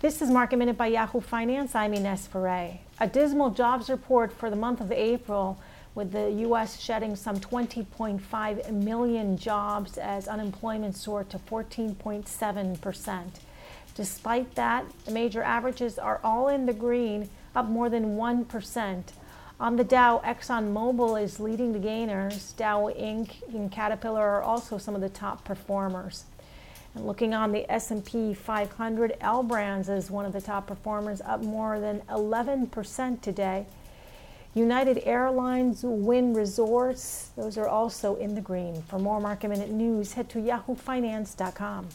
This is Market Minute by Yahoo Finance. I'm Ines Ferre. A dismal jobs report for the month of April, with the U.S. shedding some 20.5 million jobs as unemployment soared to 14.7 percent. Despite that, the major averages are all in the green, up more than 1 percent. On the Dow, ExxonMobil is leading the gainers. Dow Inc. and Caterpillar are also some of the top performers. And looking on the S&P 500, L Brands is one of the top performers, up more than 11% today. United Airlines, Wynn Resorts, those are also in the green. For more market minute news, head to yahoofinance.com.